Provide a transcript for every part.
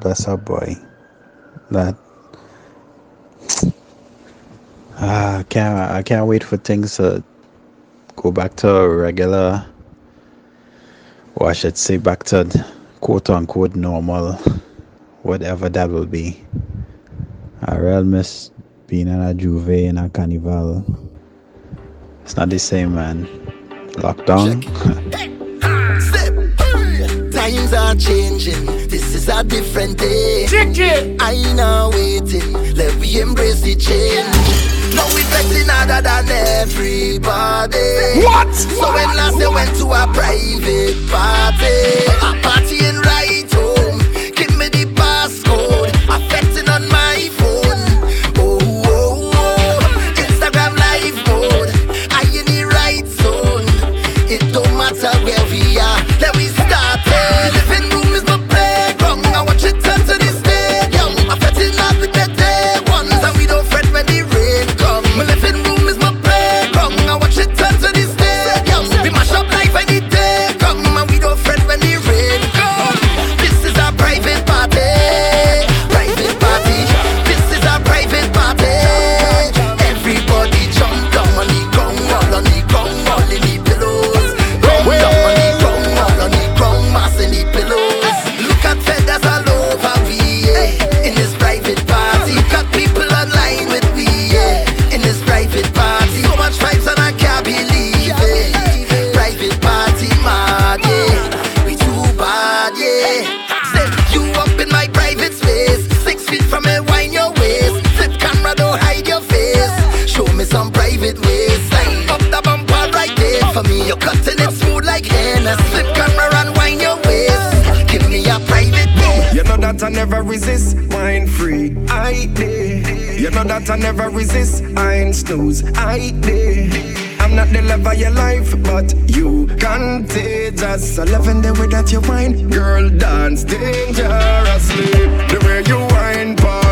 Bless our boy. That ah, I can't I can't wait for things to go back to regular or I should say back to quote unquote normal whatever that will be. I really miss being in a J'ouvert in a carnival. It's not the same man. Lockdown. Ah, Times are changing a different day. Chicken. I now waiting. Let we embrace the change. Now we flexing harder than everybody. What? So what? when last they went to a private party, a party I never resist. I ain't snooze, I did. I'm not the love of your life, but you contagious. I love in the way that you wine, girl, dance dangerously. The way you wine. boy.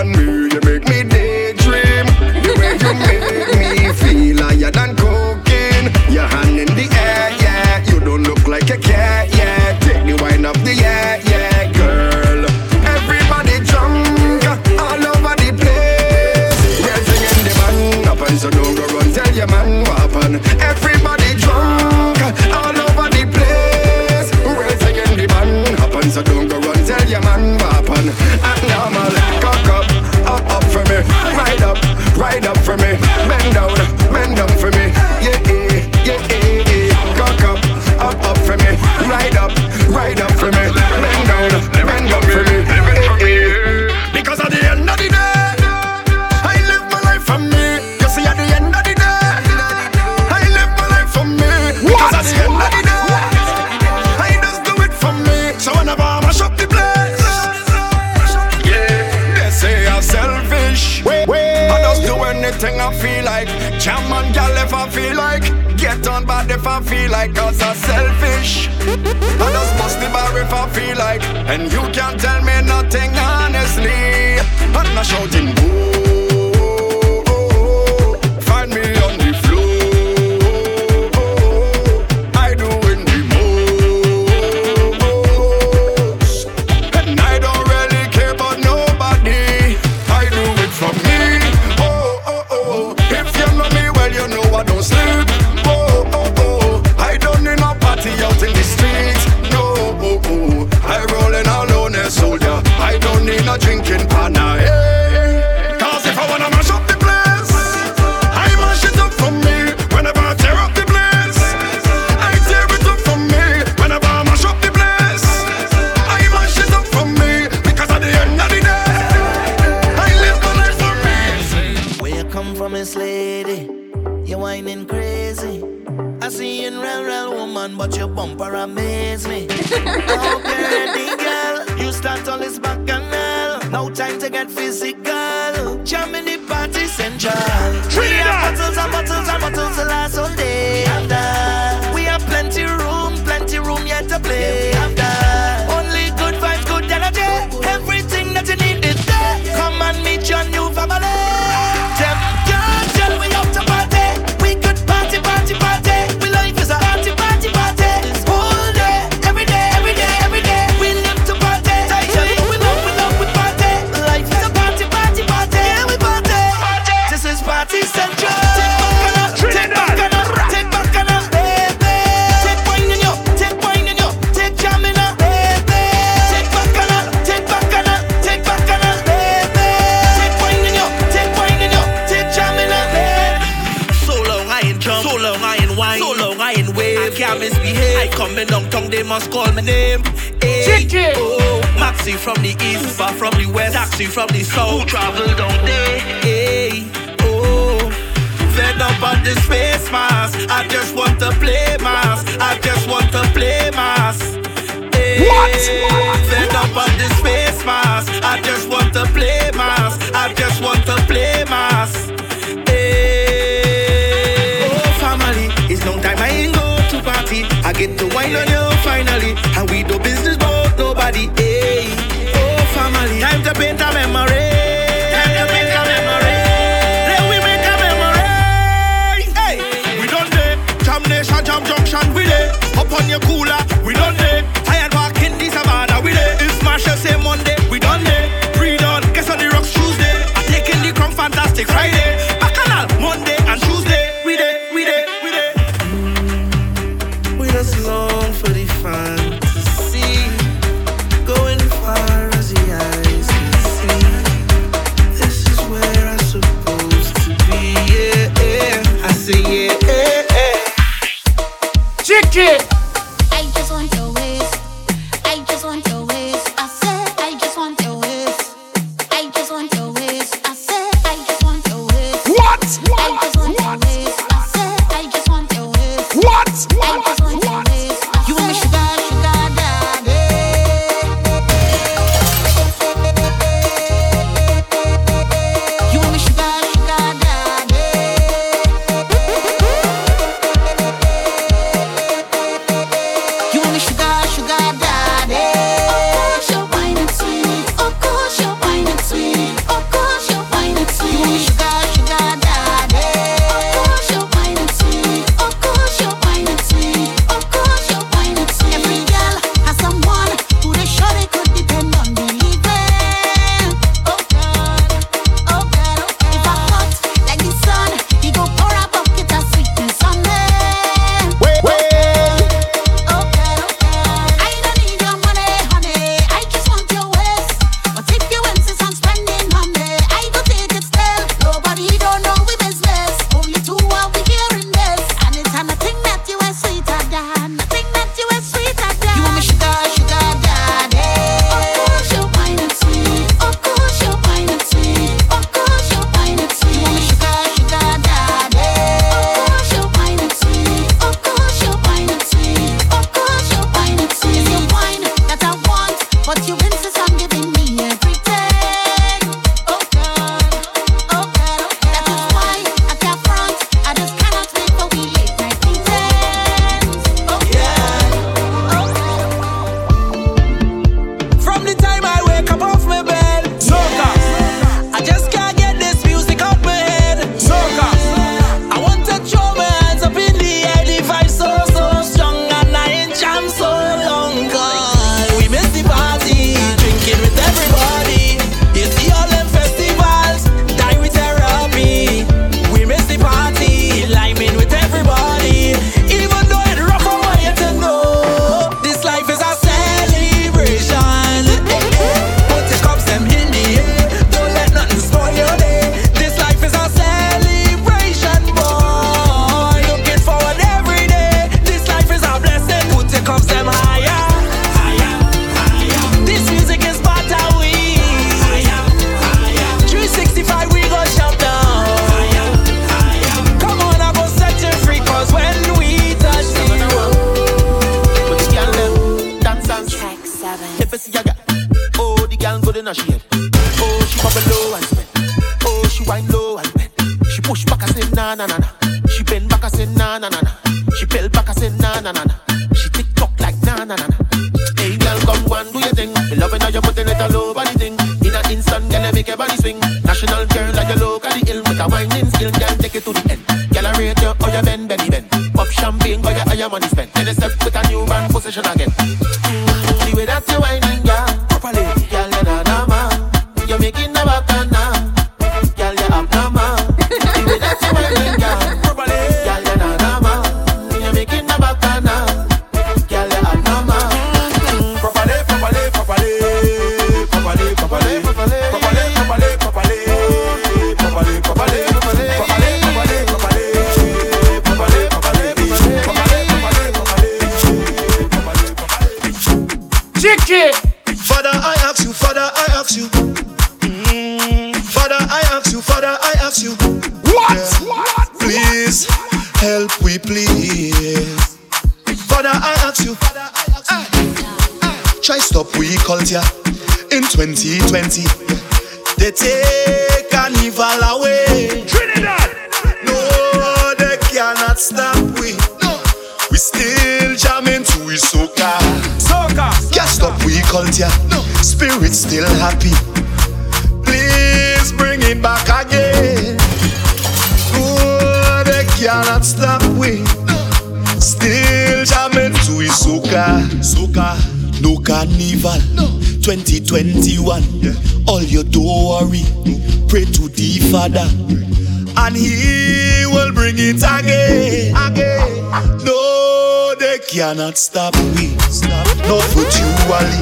Cannot stop we. Stop. No virtually.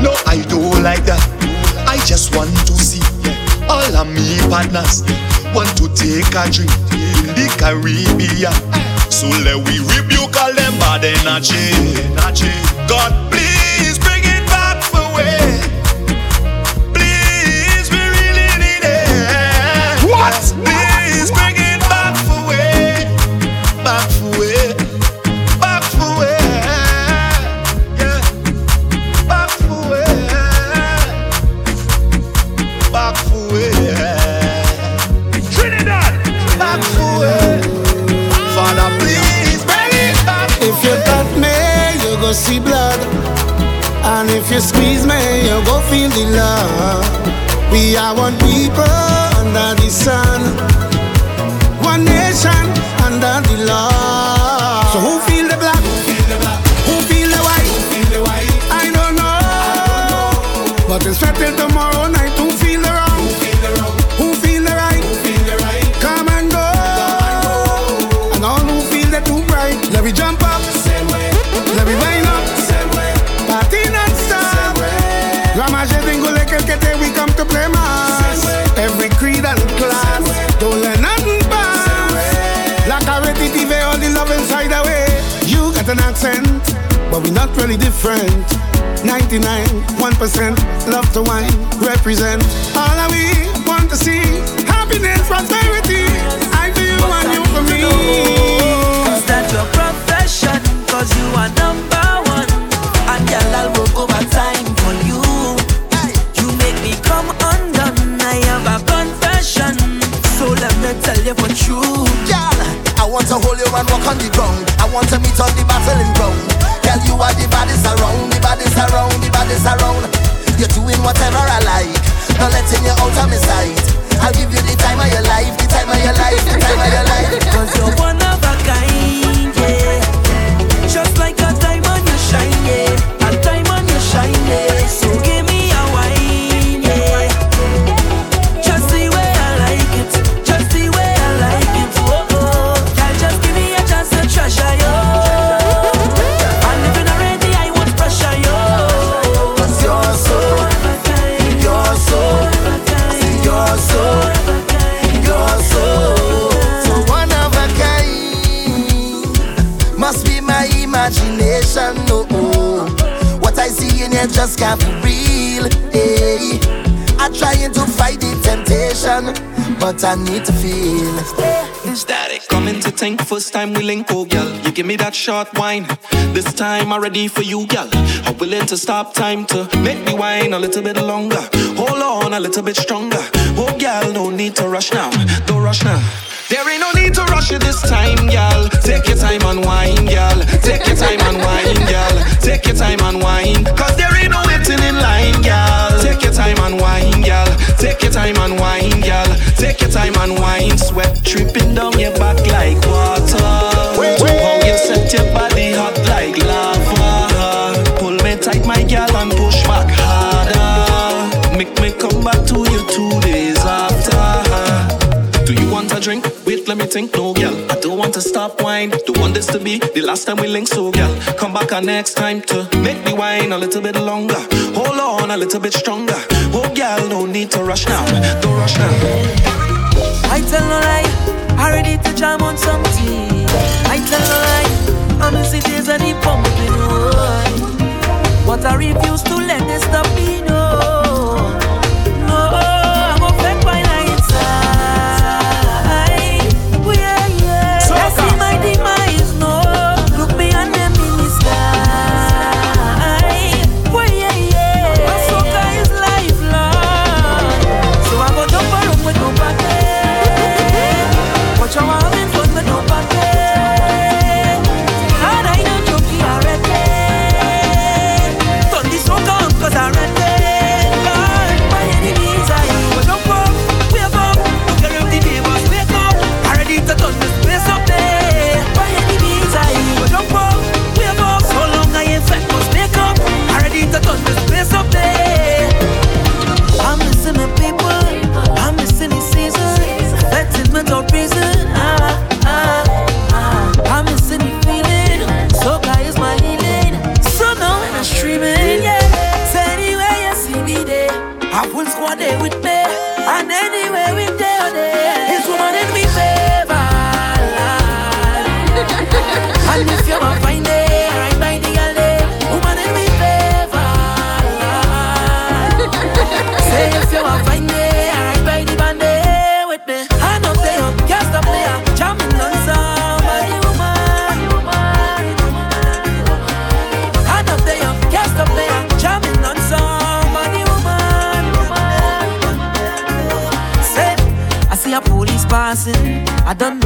No, I don't like that. I just want to see all of me partners want to take a drink in the Caribbean. So let we rebuke all them bad energy. See blood. And if you squeeze me, you go feel the love. We are one people under the sun. One nation under the law. So but we not really different. 99, 1% love to wine, represent all that we want to see. Happiness, prosperity. I for you and you for me. Is that your profession? Cause you are number one. And girl, I'll work overtime for you. You make me come undone. I have a confession. So let me tell you for true. Girl, I want to hold you and walk on the ground. I want to meet on the battling ground. Girl, you are the baddest around, the baddest around, the baddest around. You're doing whatever I like, not letting you out of my sight. I'll give you the time of your life, the time of your life, the time of your life. Cause you're one of a kind, just real. Eh. Hey. I'm trying to fight the temptation, but I need to feel. Static. Coming to think, first time we link, oh girl. You give me that short wine. This time I'm ready for you, girl. I'm willing to stop time to make me wine a little bit longer. Hold on a little bit stronger. Oh girl, no need to rush now. Don't rush now. There ain't no need to rush it this time, girl. Take your time and wine, girl. Take your time and wine, girl. Take your time and wine. Cause there ain't no waiting in line, girl. Take your time and wine, girl. Take your time and wine, girl. Take your time and wine. Sweat dripping down your back like water. How you set your body hot like lava. Pull me tight, my girl, and push back harder. Make me come back to you two think. No, girl, I don't want to stop wine. Don't want this to be the last time we link. So, girl, come back our next time to make me wine a little bit longer. Hold on a little bit stronger. Oh, girl, no need to rush now. Don't rush now. I tell no lie, I ready to jam on something. I tell no lie, I'm in cities and the pumping. But I refuse to let this stop me,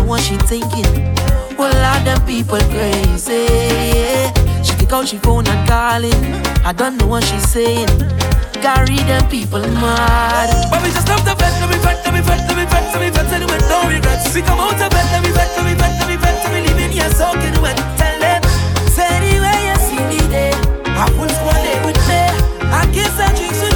what she thinking. Well, them people crazy. She take out she phone and calling. I don't know what she's saying. Carry them people mad. But we just love the bed, let me vet, let me vet, let me vet, let me vet, and with no regrets. We come out of bed, let me vet, let me vet, let me vet, and we live in here soaking wet. Tell them, say the you see me there. I will squad it with me. I kiss and drink. with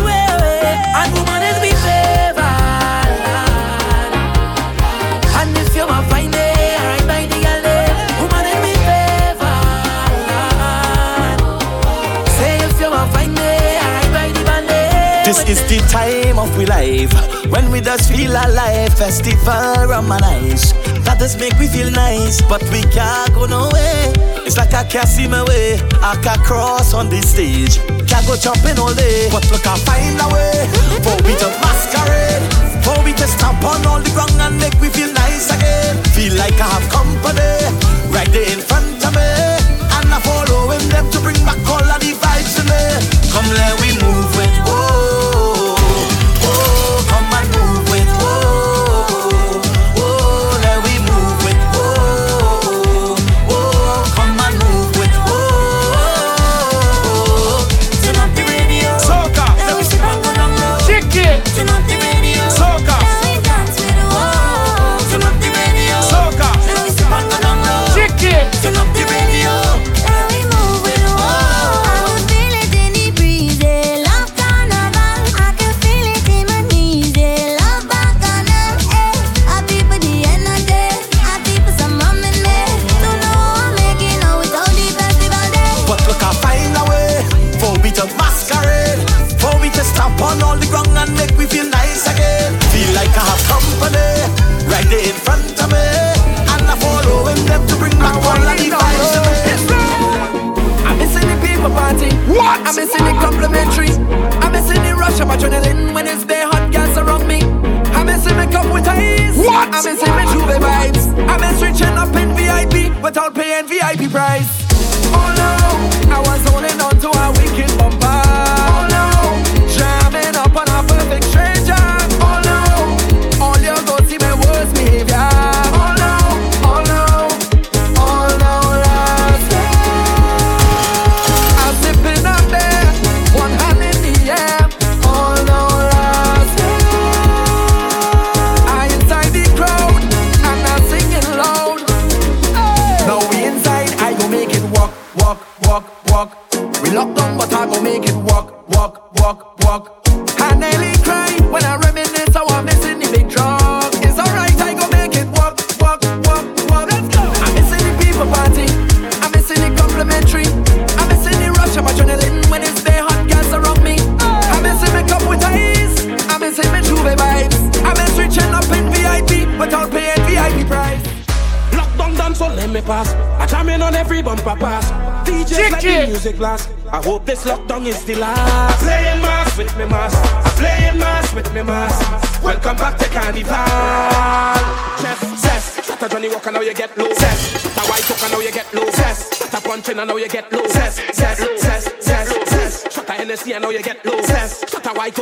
It's the time of we life when we just feel alive. Festival romanize. That does make we feel nice, but we can't go nowhere. It's like I can't see my way. I can't cross on this stage. Can't go jumping all day, but we can find a way for we to masquerade. For we to stamp on all the ground and make we feel nice again. Feel like I have company right there in front.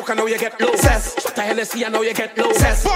Coke, I know you get low. Cess. Shot a Hennessy, I know you get low. Cess.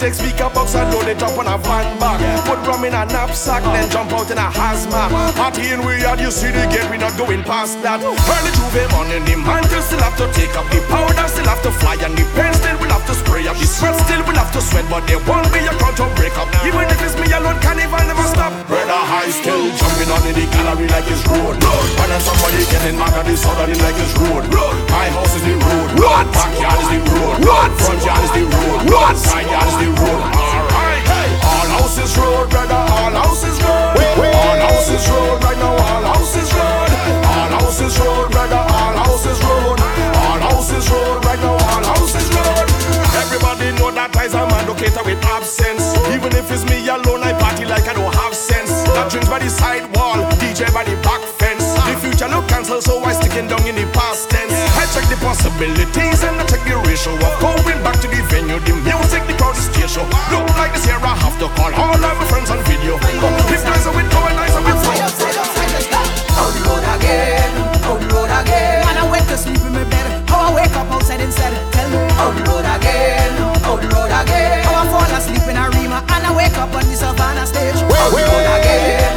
Take speaker box and load it up on a van back. Rum in a knapsack, then jump out in a hazmat. Party in we are, you see the gate, we not going past that. Early J'ouvert morning, the mantle still have to take up the powder, still have to fly, and the pen still will have to spray up. The sweat still will have to sweat, but there won't be a crowd to break up. Even if it's me alone, carnival never stop. Brother high still jumping on in the gallery like it's road. And then somebody getting mad at this other like it's road. My house is the road. What? Backyard is the road. What? Front yard is the road. What? Side yard is the road. All houses road, brother. All houses road. All houses road right now. All houses road. All houses road, brother. All houses road. All houses road right now. All houses road. Everybody know that I's a man locator with absence. Even if it's me alone, I party like I don't have sense. That drinks by the side wall, DJ by the back. The future look cancel, so I sticking down in the past tense. I check the possibilities and I check the ratio of going back to the venue. The music, the crowd, the stage show. Look like this here, I have to call all of my friends on video. If guys are with go and guys are with flow. Out the road again, out the road again. Man, I went to sleep in my bed. How I wake up outside instead. Tell me, out the road again, out the road again. How I fall asleep in Arima and I wake up on the Savannah stage. Out the road again,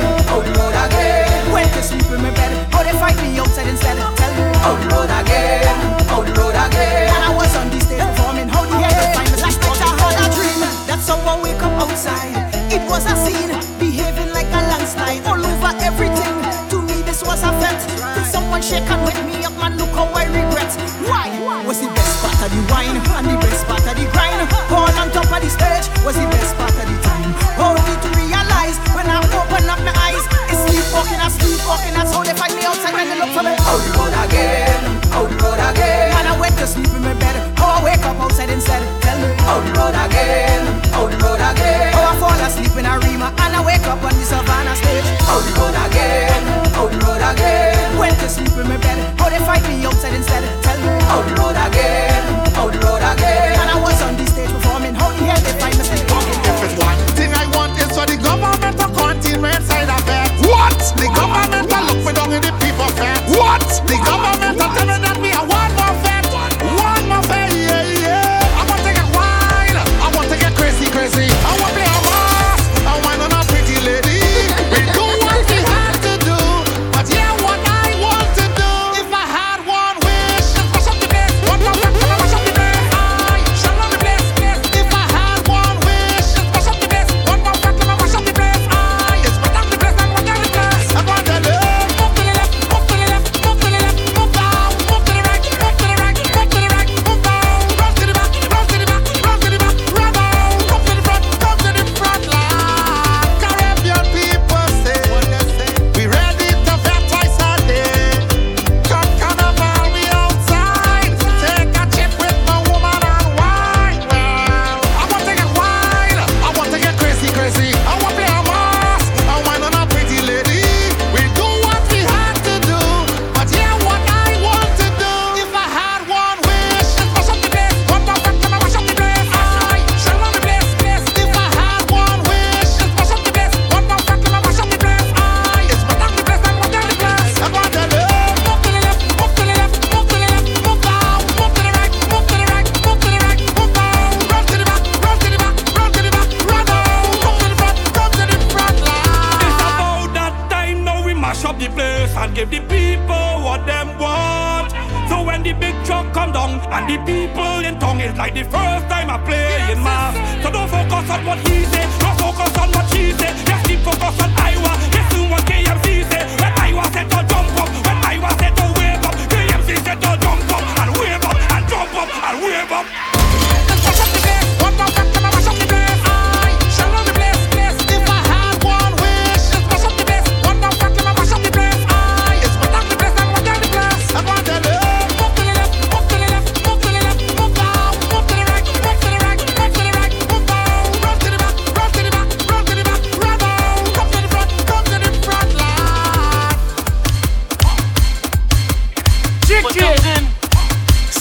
It was a scene, behaving like a landslide all over everything. To me, this was a fete. Did someone shake and wake me up, man? Look how I regret. Why? Was the best part of the wine and the best part of the grind? All on top of the stage was the best part of the time. Only to realize when I open up my eyes, it's sleepwalking, I sleepwalking. That's how they find me outside and they look for me. Out the road again, out the road again. And I went to sleep in my bed. How I wake up outside instead. Tell me, out the road again, up on the Savannah stage. Out the road again, out the road again. Went to sleep in my bed. How they fight me outside instead. Tell me, out the road again, out the road again. And I was on the stage performing. How the hell they find me sleepwalking? If it's one thing I want is for the government to continue inside of it. What? The government to look me down in the people fat. What? The government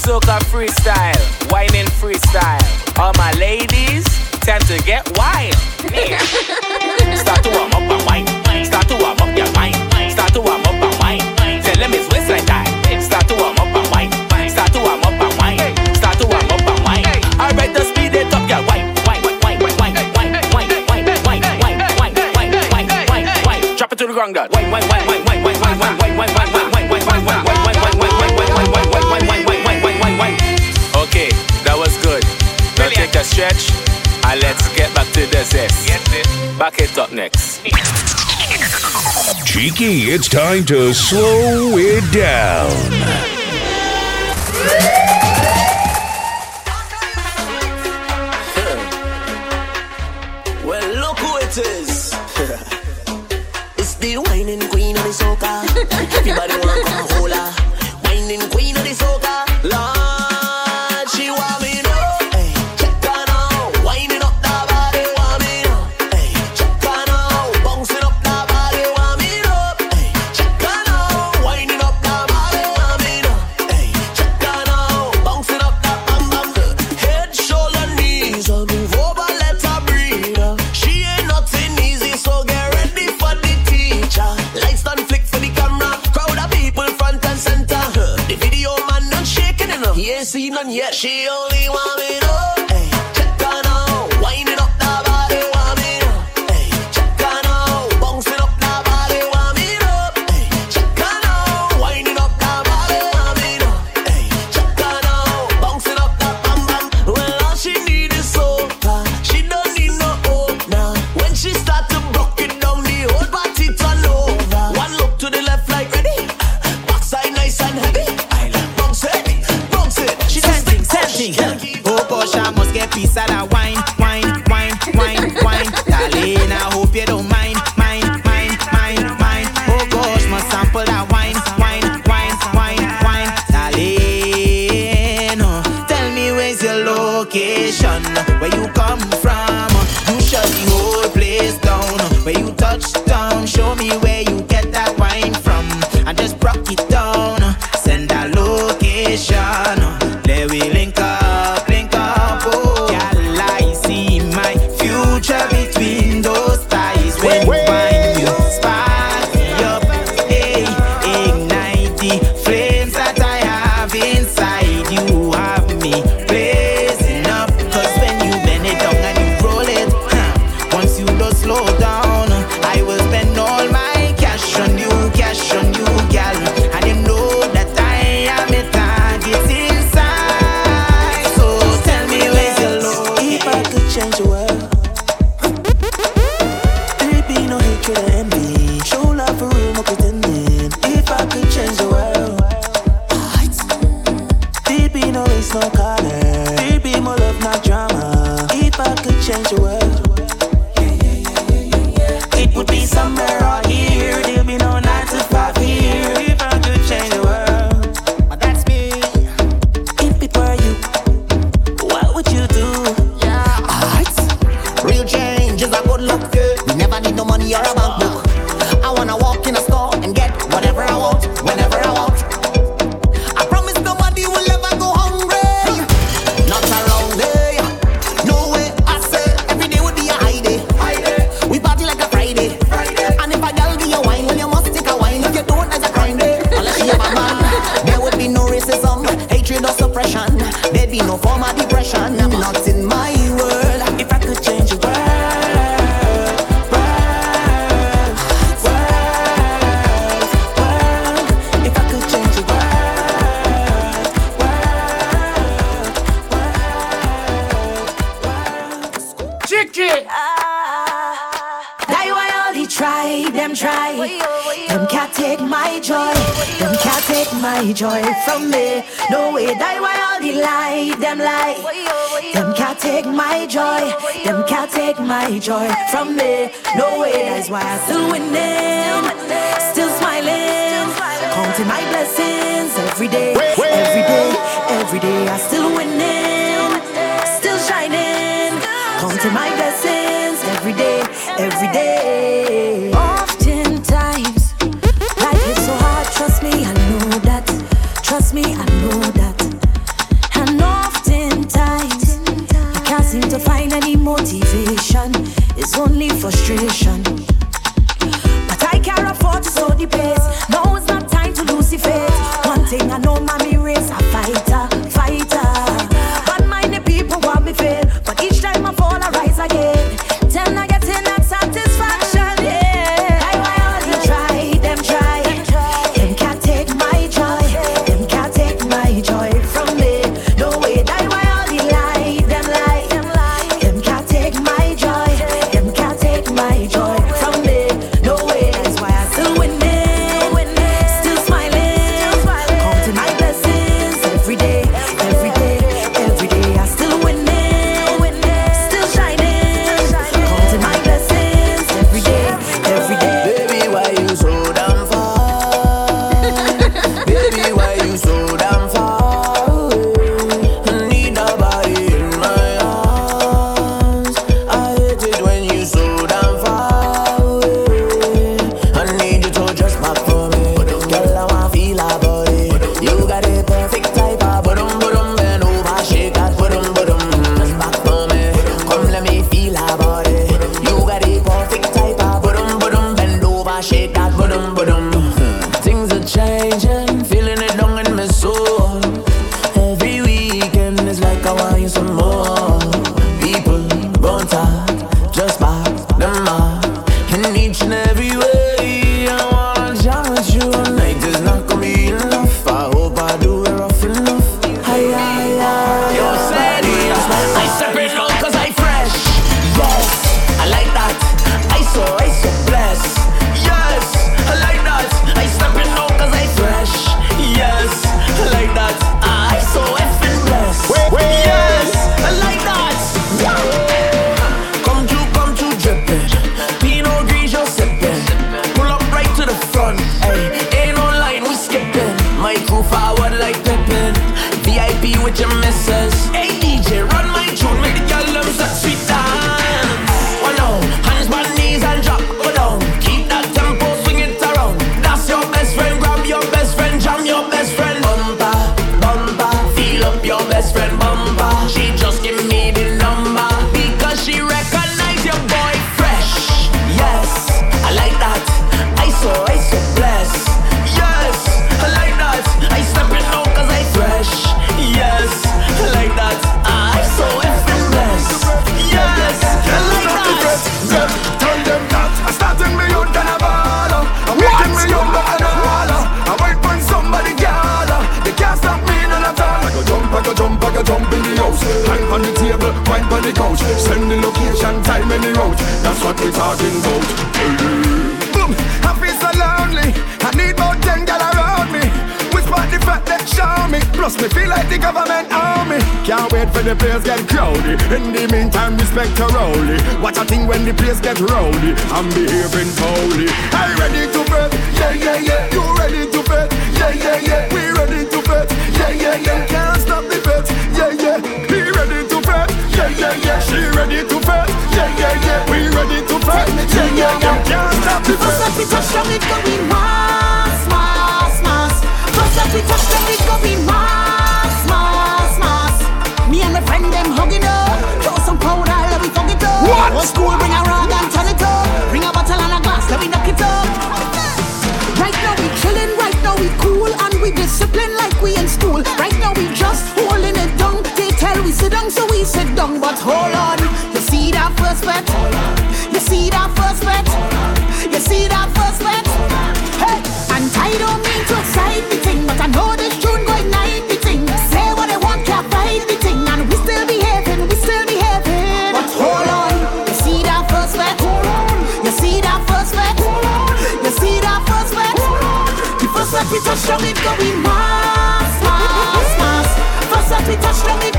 Soca freestyle, whining freestyle. All my ladies, tend to get wild. Start to warm up and wine. Start to warm up your mind. Start to warm up and wine. Tell them it's waist like that. Start to warm up and wine. Start to warm up and wine. Start to warm up and wine. Alright, the speed it up, girl. Wine. wine, wine, wine, wine, wine, wine, Wine, wine, wine, wine, wine, wine. Drop it to the ground, girl. Wine, wine, wine, wine. stretch and let's get back to the zest. Back it up next. Cheeky, it's time to slow it down. but hold on. You see that first bet? You see that first bet? You see that first bet? Hey, and I don't mean to excite the thing, but I know this tune going night the thing. Say what I want, can't fight the thing, and we still behaving, we still. But hold on, you see that first bet? You see that first bet? You see that first bet? The first bet we touch, it going mass, mass, mass. First bet we touch, it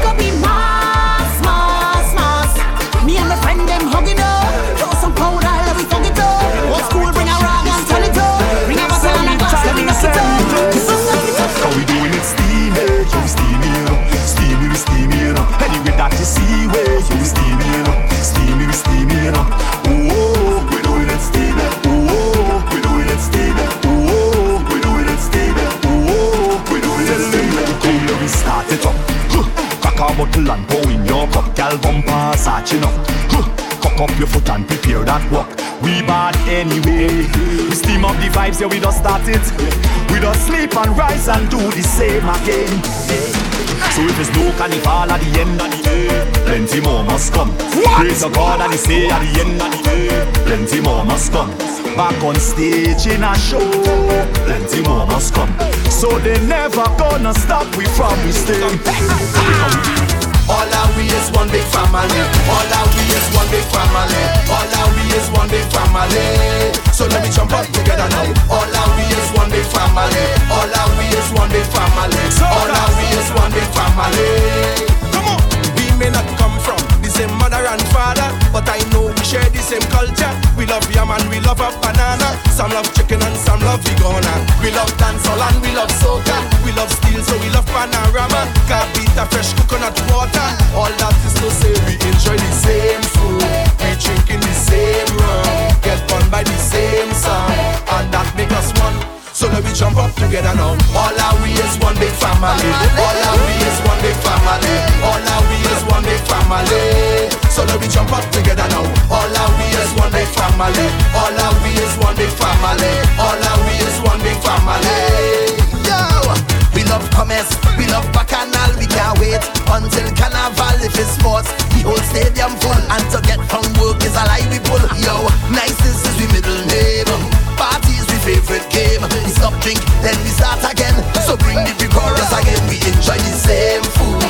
buckle and pour in your cup. Gal bumper searching up. Huh. Cock up your foot and prepare that walk. We bad anyway. We steam up the vibes, yeah, we don't start it. We don't sleep and rise and do the same again. So if it's no carnival at the end of the day, plenty more must come. What? Praise the God and he say at the end of the day, plenty more must come. Back on stage in a show, plenty more must come. So they never gonna stop we from we stay. All our we is one big family. All our we is one big family. All our we is one big family. So let me jump up together now. All our we is one big family. All our we is one big family. All our we is one big family. Come on. We may not come from same mother and father, but I know we share the same culture. We love yam and we love a banana. Some love chicken and some love vegana. We love dancehall and we love soca. We love steel, so we love panorama. Cabita, fresh coconut water. All that is to say we enjoy the same food. We drinking the same rum. Get fun by the same song, and that make us one. So let me jump up together now. All our we is one big family. All our we is one big family. All our we one big family. So let we jump up together now. All our we is one big family. All our we is one big family. All our we is one big family. Yo, we love commerce, we love bacchanal. We can't wait until carnival if it's sports. The whole stadium full, and to get from work is a lie we pull. Yo, nicest is we middle name. Parties we favorite game. We stop drink, then we start again. So bring the big chorus again. We enjoy the same food,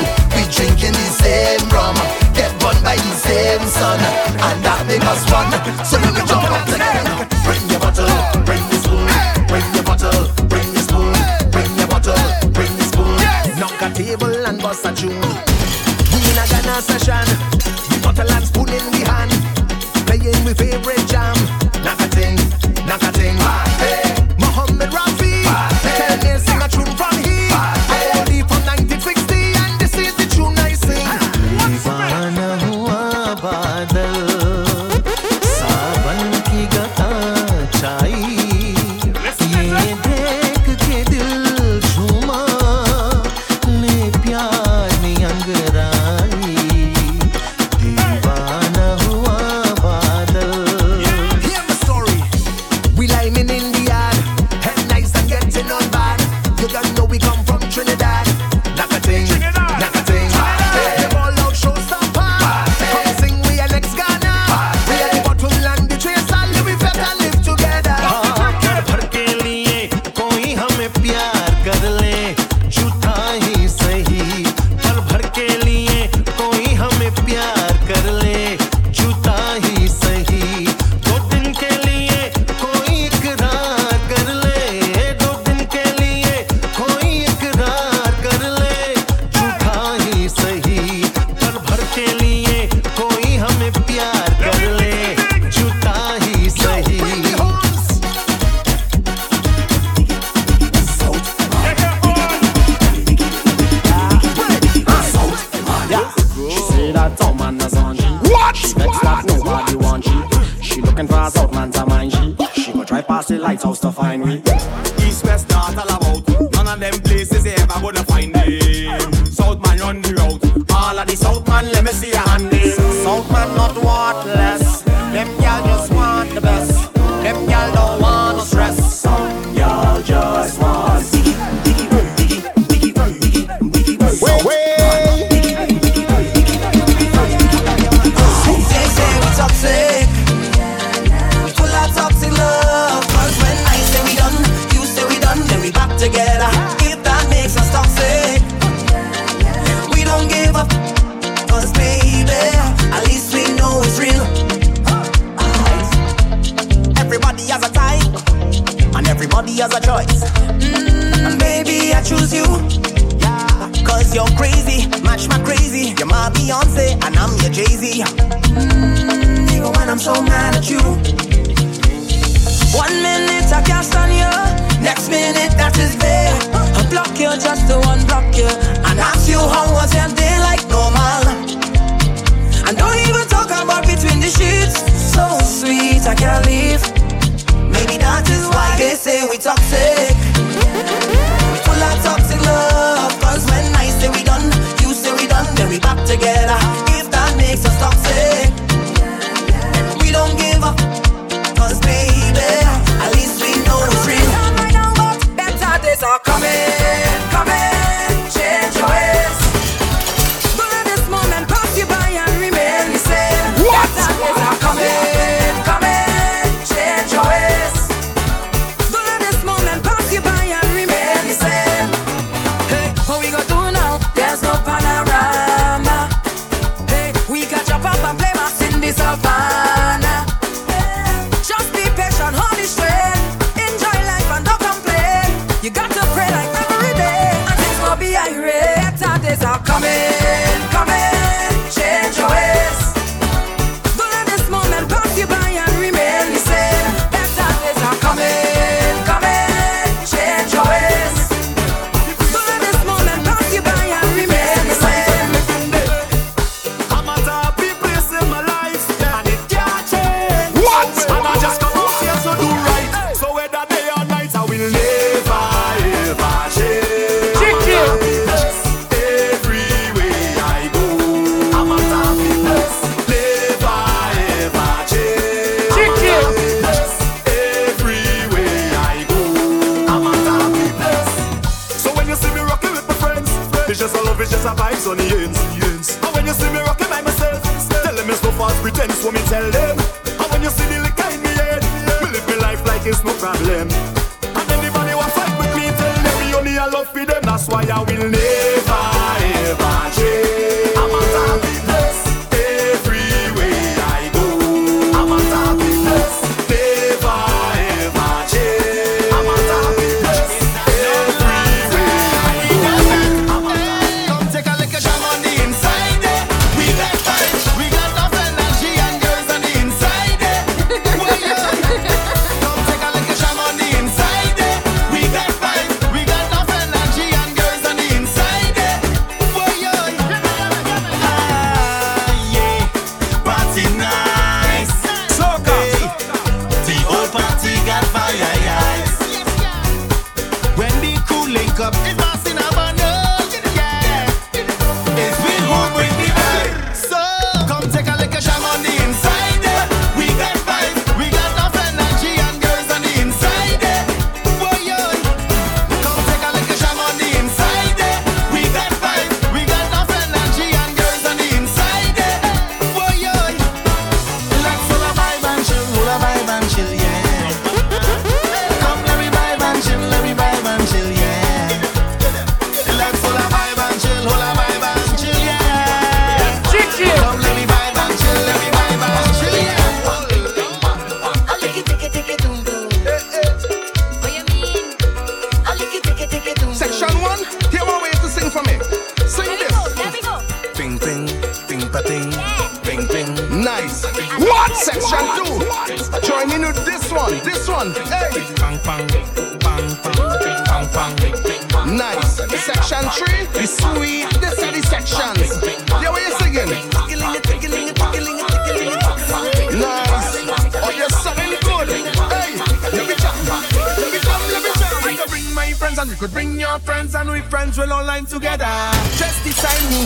same rum, get burned by the same sun, and that make us fun. So let me jump up now. Bring your bottle, bring the spoon, bring your bottle, bring the spoon, bring your bottle, bring the spoon. Knock a table and bust a tune. We in a Ghana session. The Bottle and spoon in we hand. Playing we favorite jam. Knock a ting, knock a ting.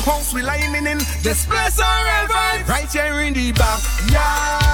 House we liming in. This place are revive. Right here in the backyard.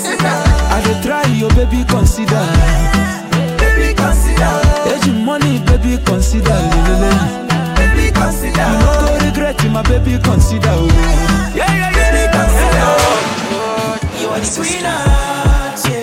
consider. I dey try yo, baby, consider. Baby, consider. Age money, baby, consider. Lelele. Baby, consider. You no go regret my baby, consider. Oh. Yeah, yeah, yeah. Baby, consider. You are the winner. Yeah.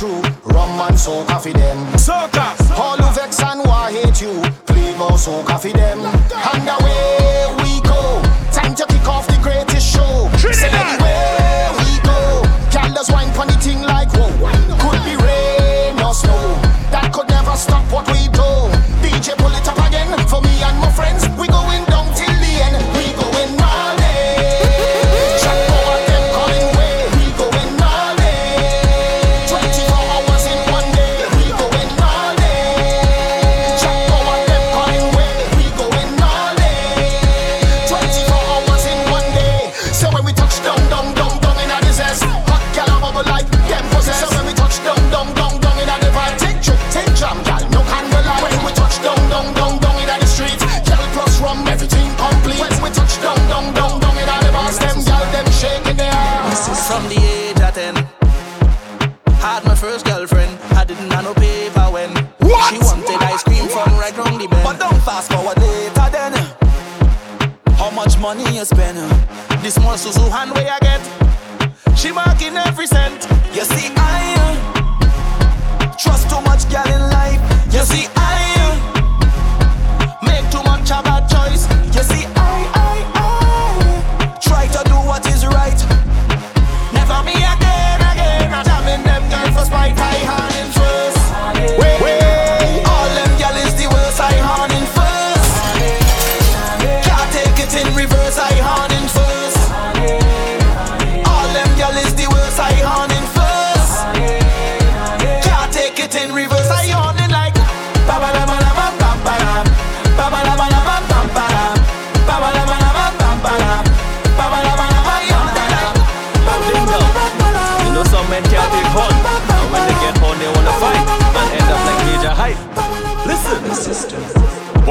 true.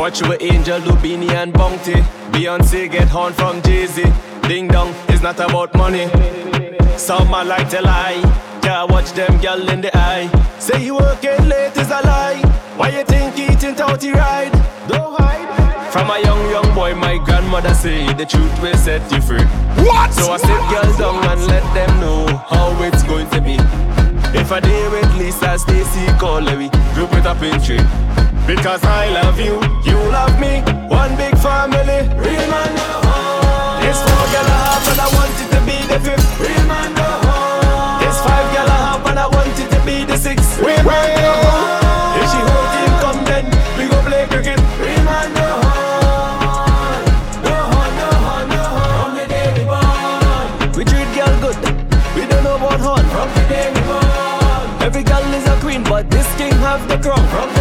Thought you Angel, Lubini, and Bounty. Beyonce get horn from Jay Z. Ding dong, it's not about money. Some my like to lie. Yeah, watch them girl in the eye. Say you working late is a lie. Why you think eating touty ride? Don't hide. From a young, young boy, my grandmother say the truth will set you free. What? So I sit girls down and let them know how it's going to be. If I deal with Lisa, Stacy, Colery, group it up in three. Because I love you, you love me, one big family. Real man no home. This four girl I have and I want it to be the fifth. Real man no home. This five girl I have and I want it to be the sixth. Real man no home. If she whole team come then we go play cricket. Real man no home. No home, no home, no home. From the day we born, we treat girl good. We don't know about horn. From the day we born, every girl is a queen, but this king have the crown. From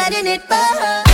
letting it burn.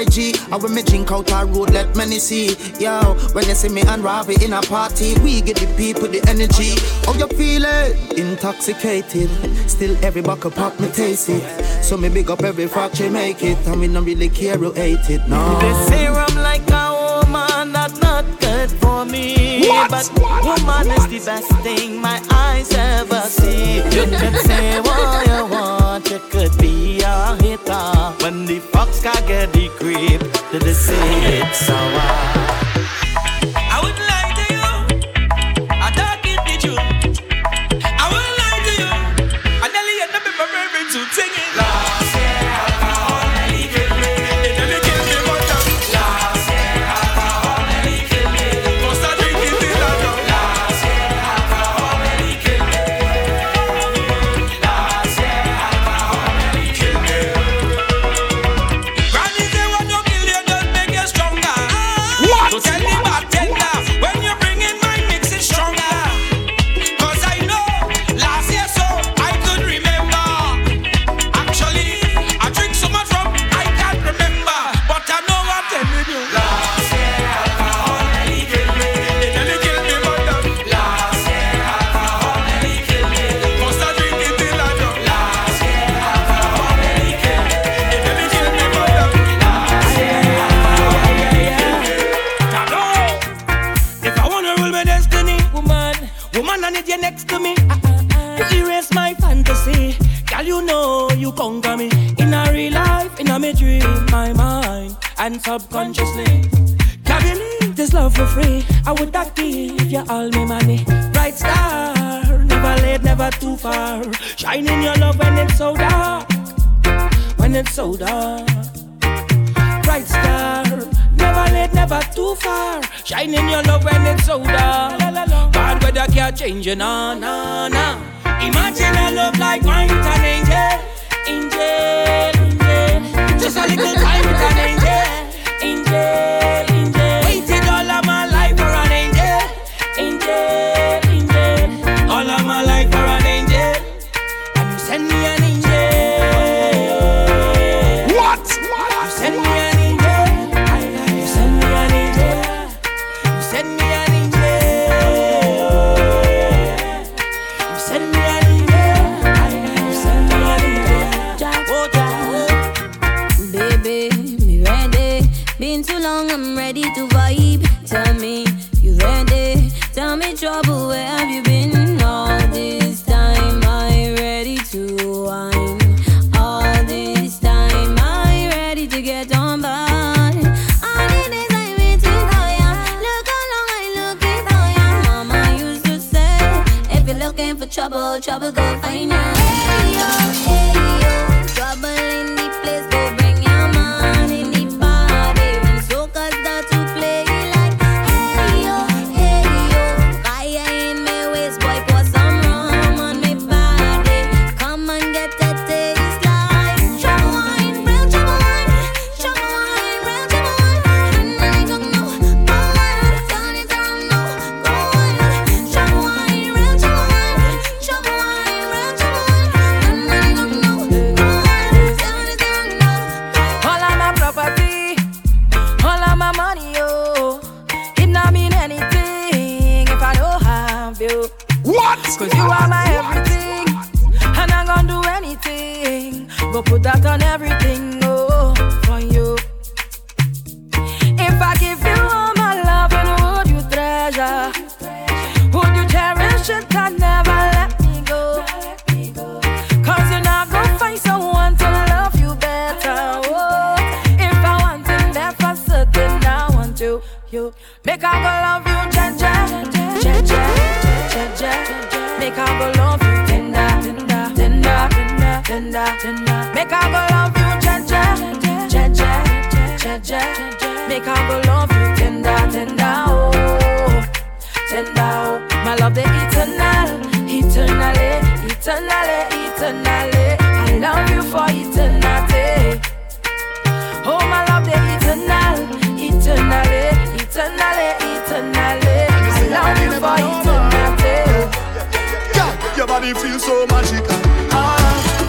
IG. And when me drink out a road, let many see. Yo, when you see me and Ravi in a party, we give the people the energy. Oh, you feel it? Intoxicated. Still every buckle pop me taste it. So me big up every factory make it. And we don't really care who hate it, no. They say I'm like a woman that's not good for me. What? But what? woman what? is the best thing my eyes ever see. You can say what you want, you could be a hitter. When the fox can get the creep to the seed, it's sour. subconsciously. Can't believe this love for free. I would not give you all my money. Bright star, never late, never too far. Shining your love when it's so dark. When it's so dark. Bright star, never late, never too far. Shining your love when it's so dark. Bad weather can't change you, nah, nah, nah. Imagine a love like mine, an angel. you. Make I go love you, ja ja, ja ja, ja ja. Make I go love you, tender, tender, tender, tender, tender. Make I go love. body feel so magical. Ah,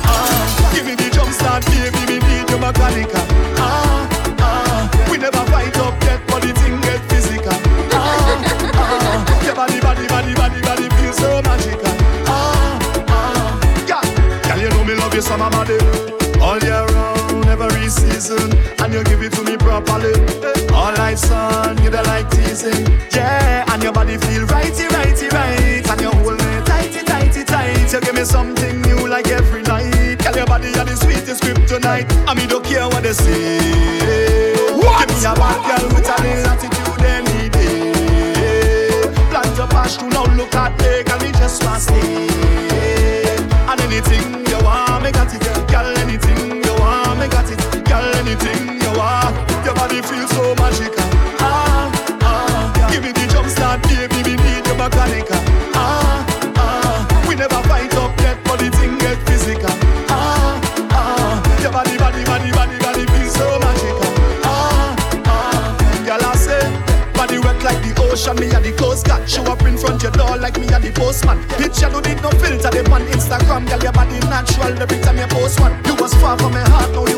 ah, give me the jump start, baby, me need your mechanical. Ah, ah, we never fight up yet, but the thing get physical. Ah, ah, your body, body, body, body, body feel so magical. Ah, ah, yeah, girl, you know me love you, summer body all year round, every season, and you give it to me properly. All night, sun, you the like teasing, yeah, and your body feel righty, righty me something new like every night. Tell your body you're the sweetest grip tonight, I mean, don't care what they say. What? Give me a bad girl with a an attitude any day. Plant your passion, now look at me, can we just last stay. like me and the postman. Picture don't need no filter, them on Instagram. Girl, your body natural every time you post one. You was far from my heart, no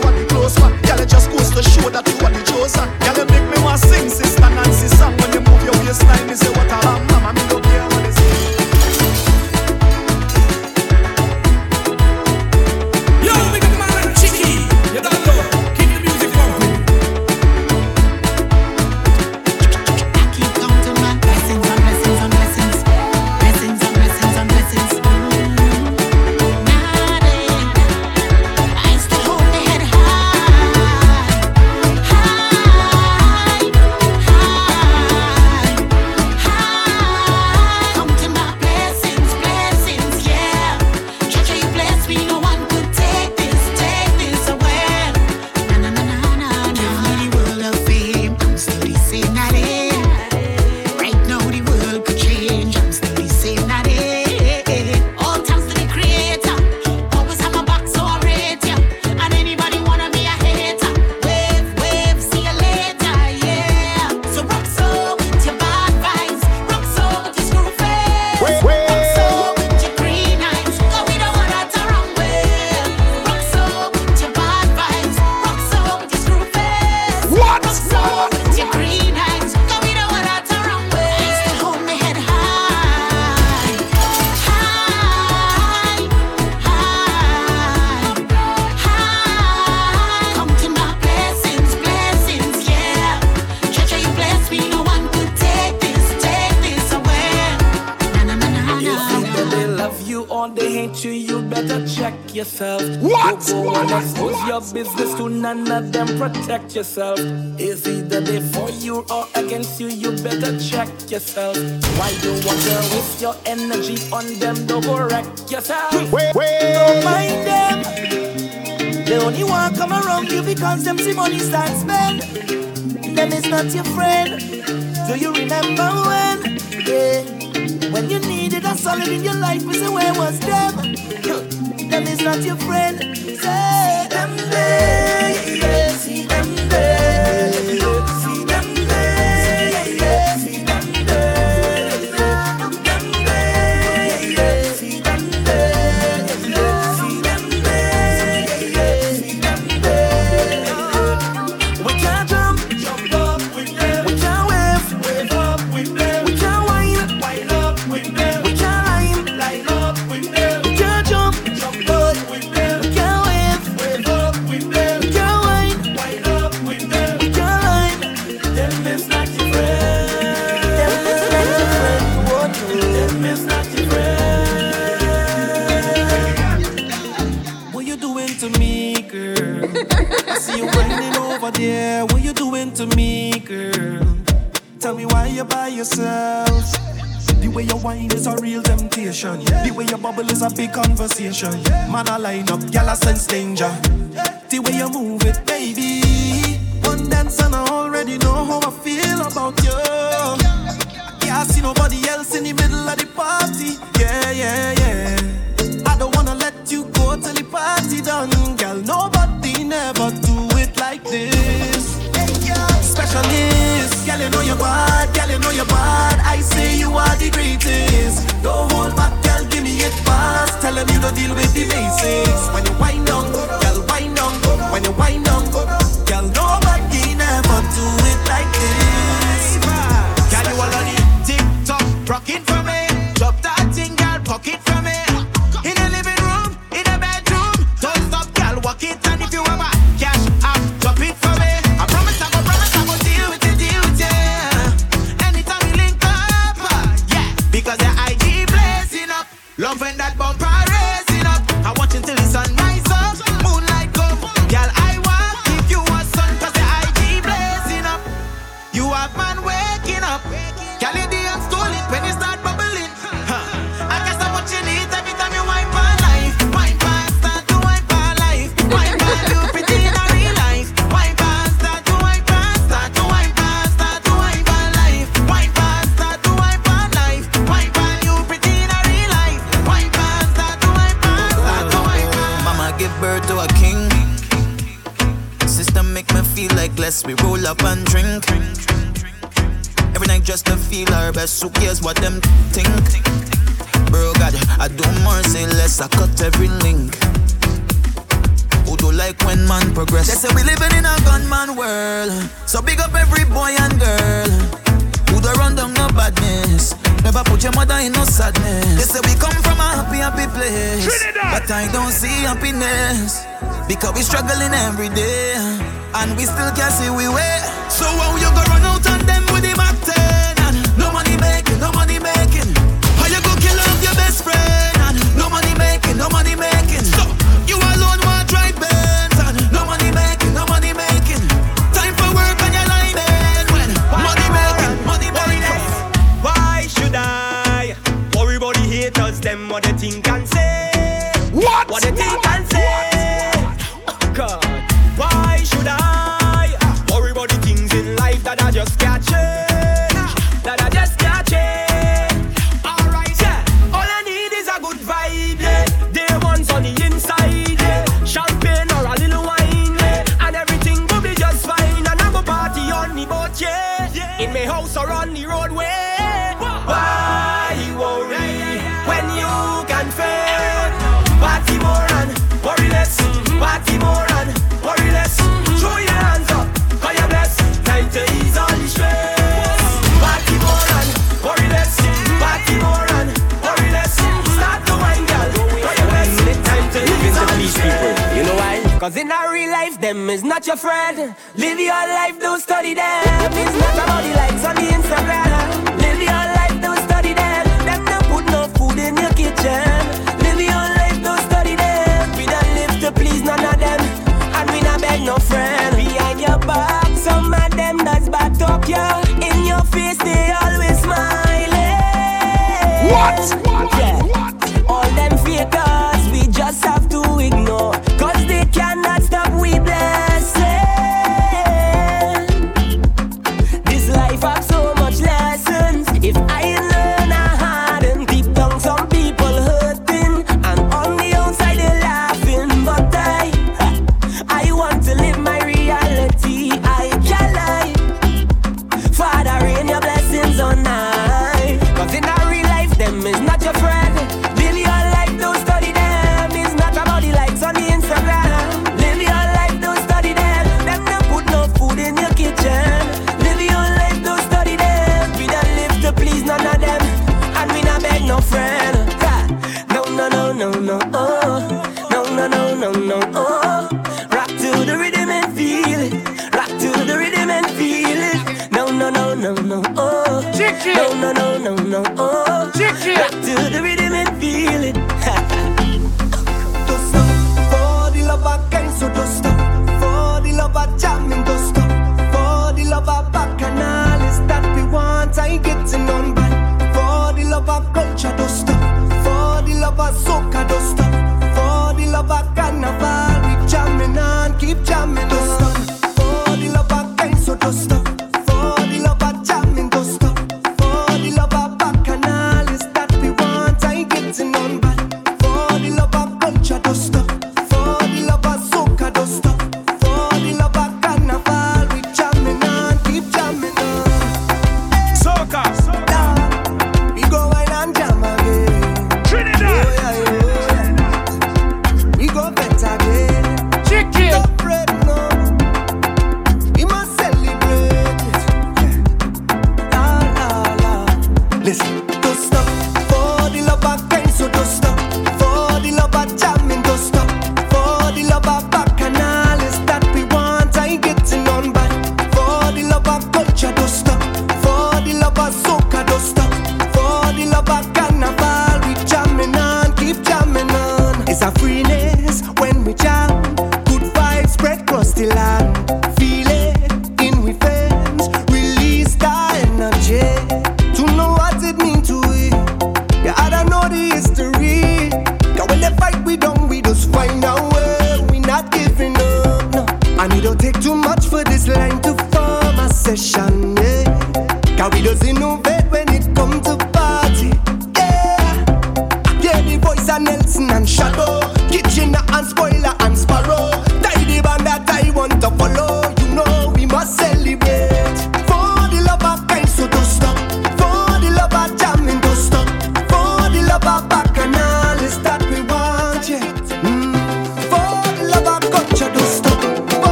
yourself. Is either they for you or against you, you better check yourself. Why you wonder waste your energy on them? Don't go wreck yourself. Wait, wait. Don't mind them. They only want come around you because them see money start spend. Them is not your friend. Do you remember when? Yeah. When you needed a solid in your life, we say where was them? Them is not your friend.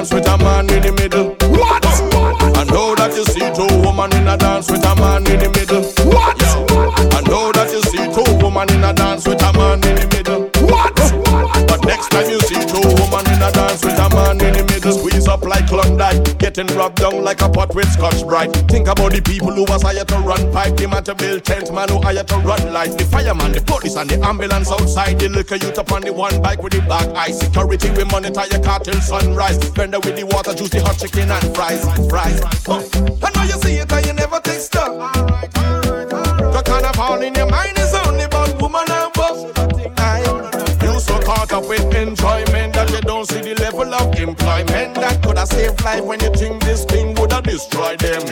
dance with a man in the middle. What? I know that you see two women in a dance with a man getting rubbed down like a pot with Scotch-Brite. Think about the people who was hired to run pipe, the man to build tent, man who hired to run light, the fireman, the police, and the ambulance outside. The liquor youth upon the one bike with the black eye. Security, we monitor your car till sunrise. Vendor with the water, juice, the hot chicken, and fries. Fries. Oh. I know you see it and you never taste stuff. Right, right, right. The carnival in your mind is only. up with enjoyment that you don't see the level of employment that could have saved life when you think this thing would have destroyed them.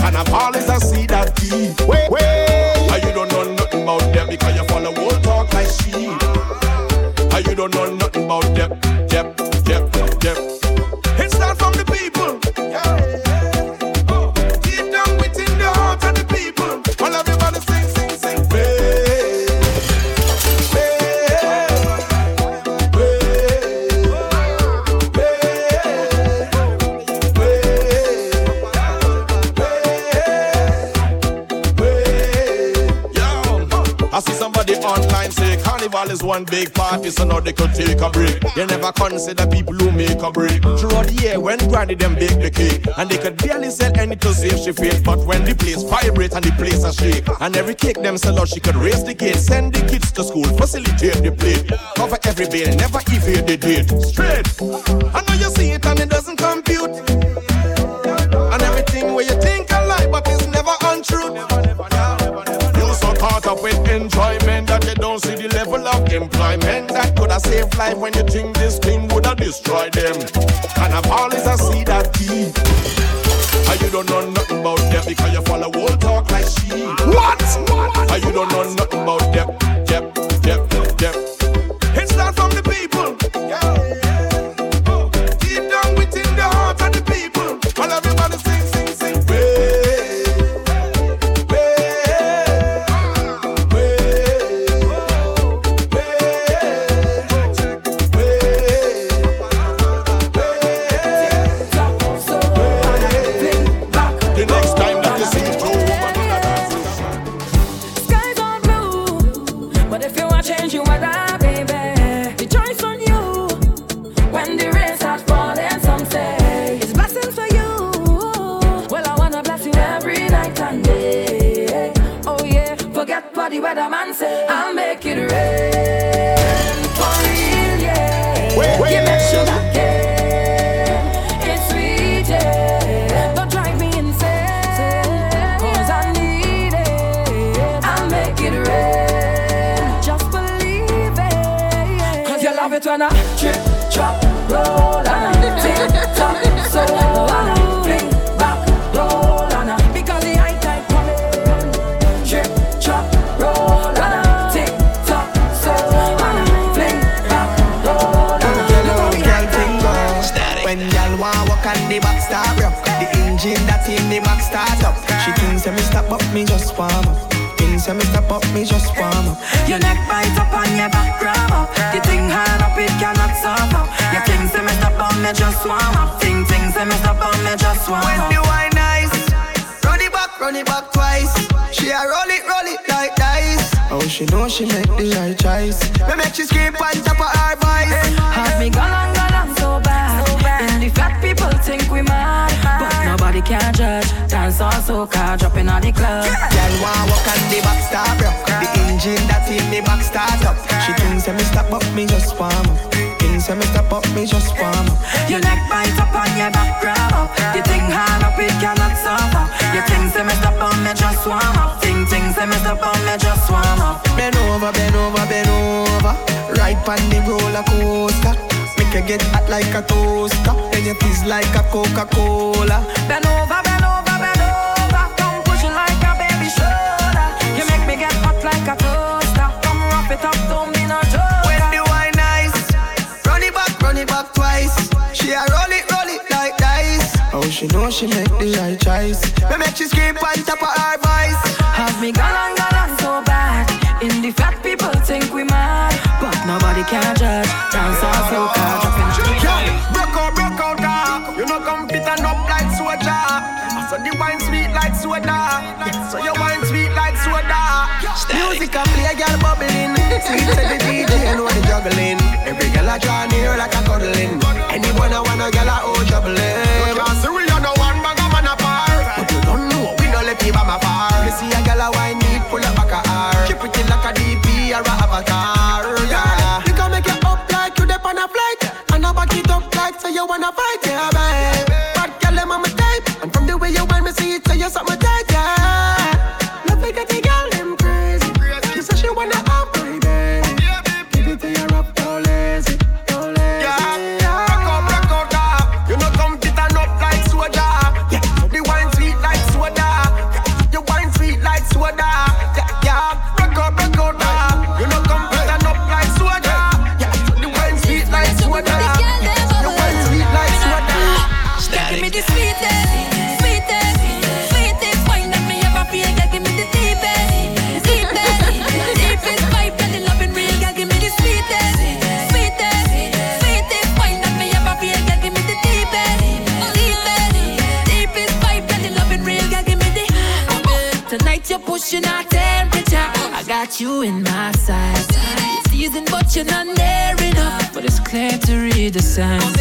And a ball is a seed that deep. Wait, wait. Big party, so now they could take a break. They never consider people who make a break. Throughout the year, when granny them bake the cake, and they could barely sell any to save she face. But when the place vibrate and the place a shake, and every cake them sell out, she could raise the gate, send the kids to school, facilitate the plate, cover every bill, never evade the date. Straight. I know you see it and it doesn't compute. And everything where you think a lie, but it's never untrue. Up with enjoyment that you don't see the level of employment that could have saved life when you think this thing would have destroyed them. And I've always I see that key. And you don't know nothing about them because you follow old talk like she. When I trip, drop, roll, and I tick. So I fling back, roll, and I because the high tide coming. Trip, drop, roll, and I tick. So I fling back, roll, and I Girl, girl, thing go. When girl want walk on the back rock, the engine that in the back start up. She thinks that me stop up, me just warm up. Thinks that me stop up, me just warm up. Your neck bite up and your back grab up. The thing hard up, it cannot stop up. Your king say me stop on me just warm up. Ting ting say me stop on me just warm When up. the wine nice, run it back, run it back twice. She a roll it, roll it like dice. Oh, she know she make the right choice. Me make she scream on top of her voice. Have me gone on, gone on so bad. And the fat people think we mad, but nobody can judge. Dance on soca, dropping on the club. Girl want walk on the back start rock. The engine that in the back start up. She thinks that me stop up, me just warm up. Thinks that me stop up, me just warm up. Your neck bite up and your back grab up. The thing hard up, it cannot stop up. Your thing say me stop on me just warm up. Ting ting say me stop on me just warm up. Bend over, bend over, bend over. Right on the roller coaster. Make you get hot like a toaster. Then you fizz like a Coca-Cola. Bend over, bend over, bend over. Come push it like a baby shoulder. You make me get hot like a toaster. Come wrap it up, don't be no joke. When the wine nice, run it back, run it back twice. She a roll it, roll it like dice. Oh, she know she make the right choice. Me make she scream on top of her voice. Have me gone on, gone on so bad. In the fat people think we mad, but nobody can a. Anyone I want a girl a oh juggling. You we are no one bag of man apart. But you don't know we no let people my far. You see a girl a wine need pull up back a R. Keep it in like a DP or a avatar. Yeah, we can make it up like you dip on a flight. And I back it up like you wanna fight, time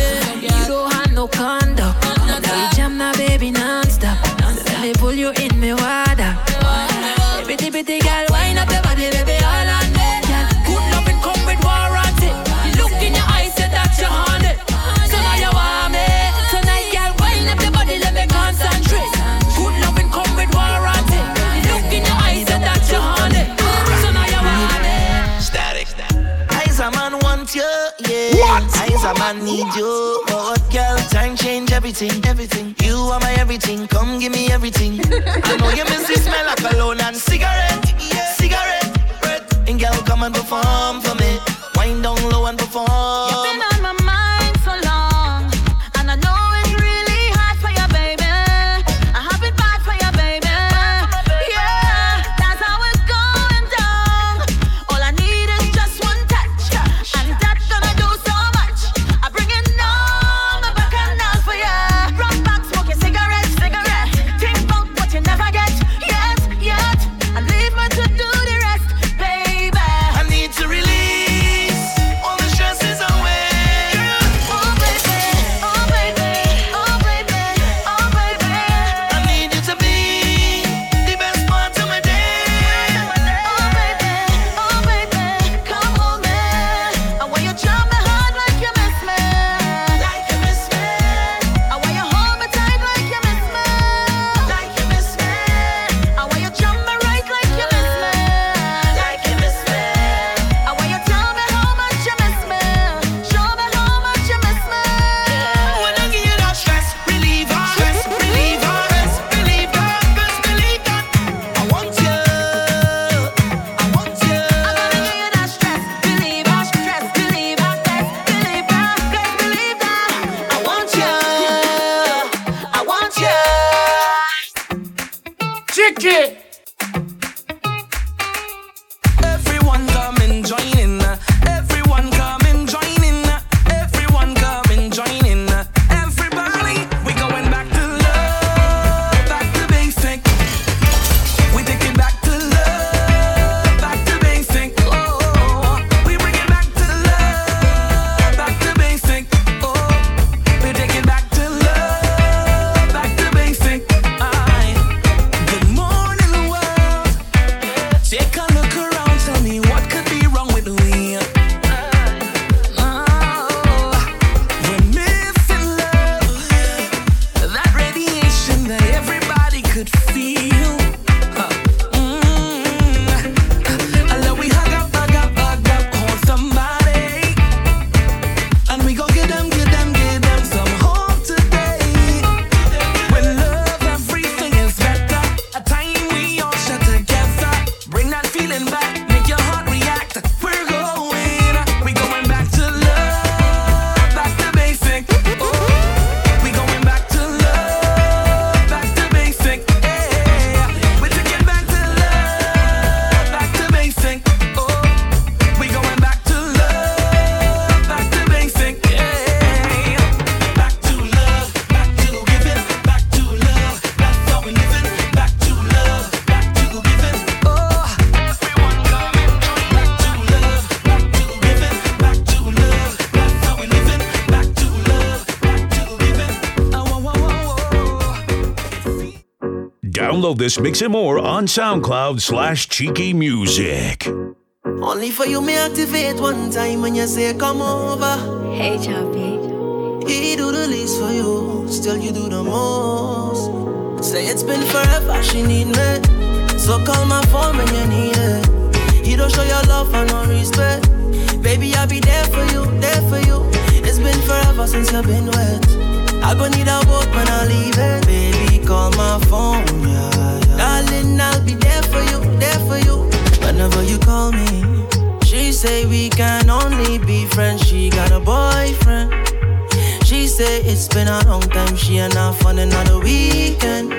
Download this mix and more on SoundCloud slash Cheeky Music. Only for you activate one time when you say come over. Hey, Choppy. He do the least for you, still you do the most. Say it's been forever, she need me. So call my phone when you need it. Don't show your love for no respect. Baby, I'll be there for you, there for you. It's been forever since I've been wet. I gon' need a boat when I leave it. Baby, call my phone, yeah, yeah. Darling, I'll be there for you, there for you. Whenever you call me, she say we can only be friends. She got a boyfriend. She say it's been a long time. She and I fun another weekend.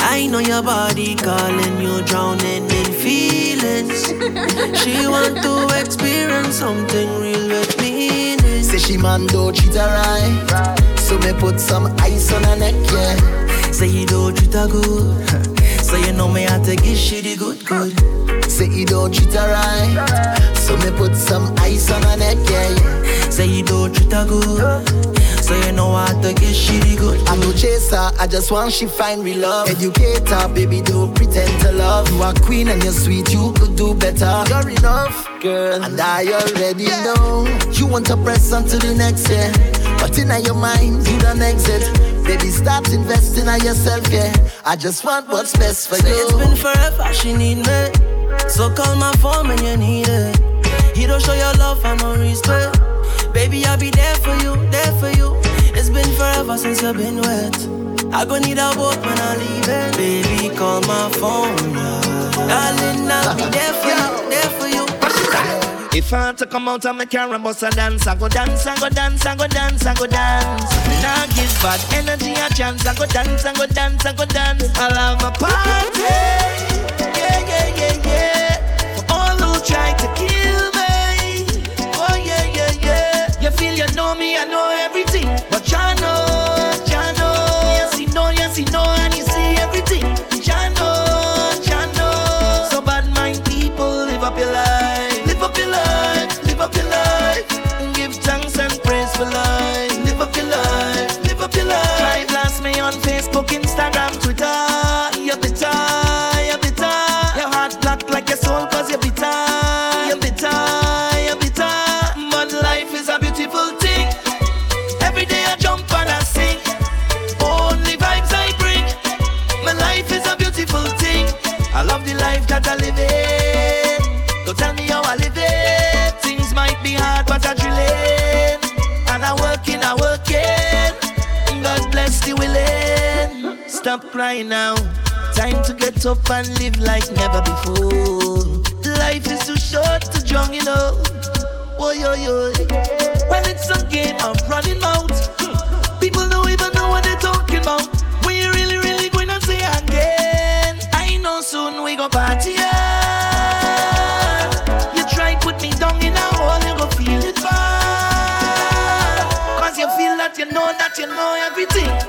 I know your body calling, you drowning in feelings. she want to experience something real with me. Say she man don't cheat her right. So me put some ice on her neck, yeah. Say you don't treat her good. Say you know me, I take it shitty good, good. Say you don't treat her right. So me put some ice on her neck, yeah. Say you don't treat her good. So you know how to get shitty good. I'm no chaser, I just want she find real love. Educator, baby, don't pretend to love. You are queen and you're sweet, you could do better. You're enough, girl, and I already yeah. know. You want to press on to the next, yeah in your mind, you don't exit. Baby, start investing in yourself, yeah. I just want what's best for Say you. it's been forever, she need me. So call my phone when you need it. He don't show your love and no respect. Baby, I'll be there for you, there for you. It's been forever since you've been wet. I gon' need a boat when I leave it. Baby, call my phone, yeah. Darling, I'll be there for you, there for you. If I to come out of my car and bust a dance, I go dance, I go dance, I go dance, I go dance. Me nah give bad energy a chance. I go dance, I go dance, I go dance. I'll have a party. Yeah, yeah, yeah, yeah. For all who try to kill Stop crying now. Time to get up and live like never before. Life is too short to drown, you know. Oh, yo, yo. Well, it's a game of running out. People don't even know what they're talking about. You really, really going to say again. I know soon we go party. hard. You try put me down in a hole, you go feel it bad. Cause you feel that you know that you know everything.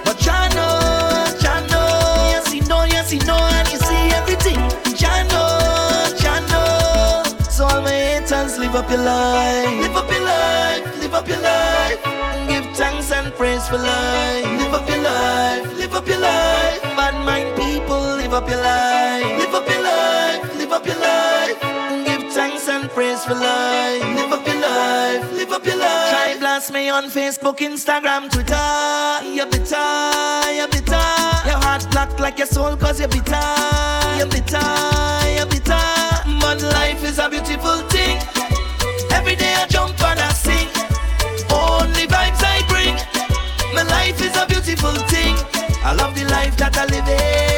Live up your life. Live up your life, live up your life. Give thanks and praise for life. Live up your life, live up your life. Bad mind people, live up your life. Live up your life, live up your life. Give thanks and praise for life. Live up your life, live up your life. Try blast me on Facebook, Instagram, Twitter. You're bitter, you're bitter. Your heart black like your soul, cause you're bitter. You're bitter, you're bitter. But life is a beautiful thing. Every day I jump and I sing. Only vibes I bring. My life is a beautiful thing. I love the life that I live in.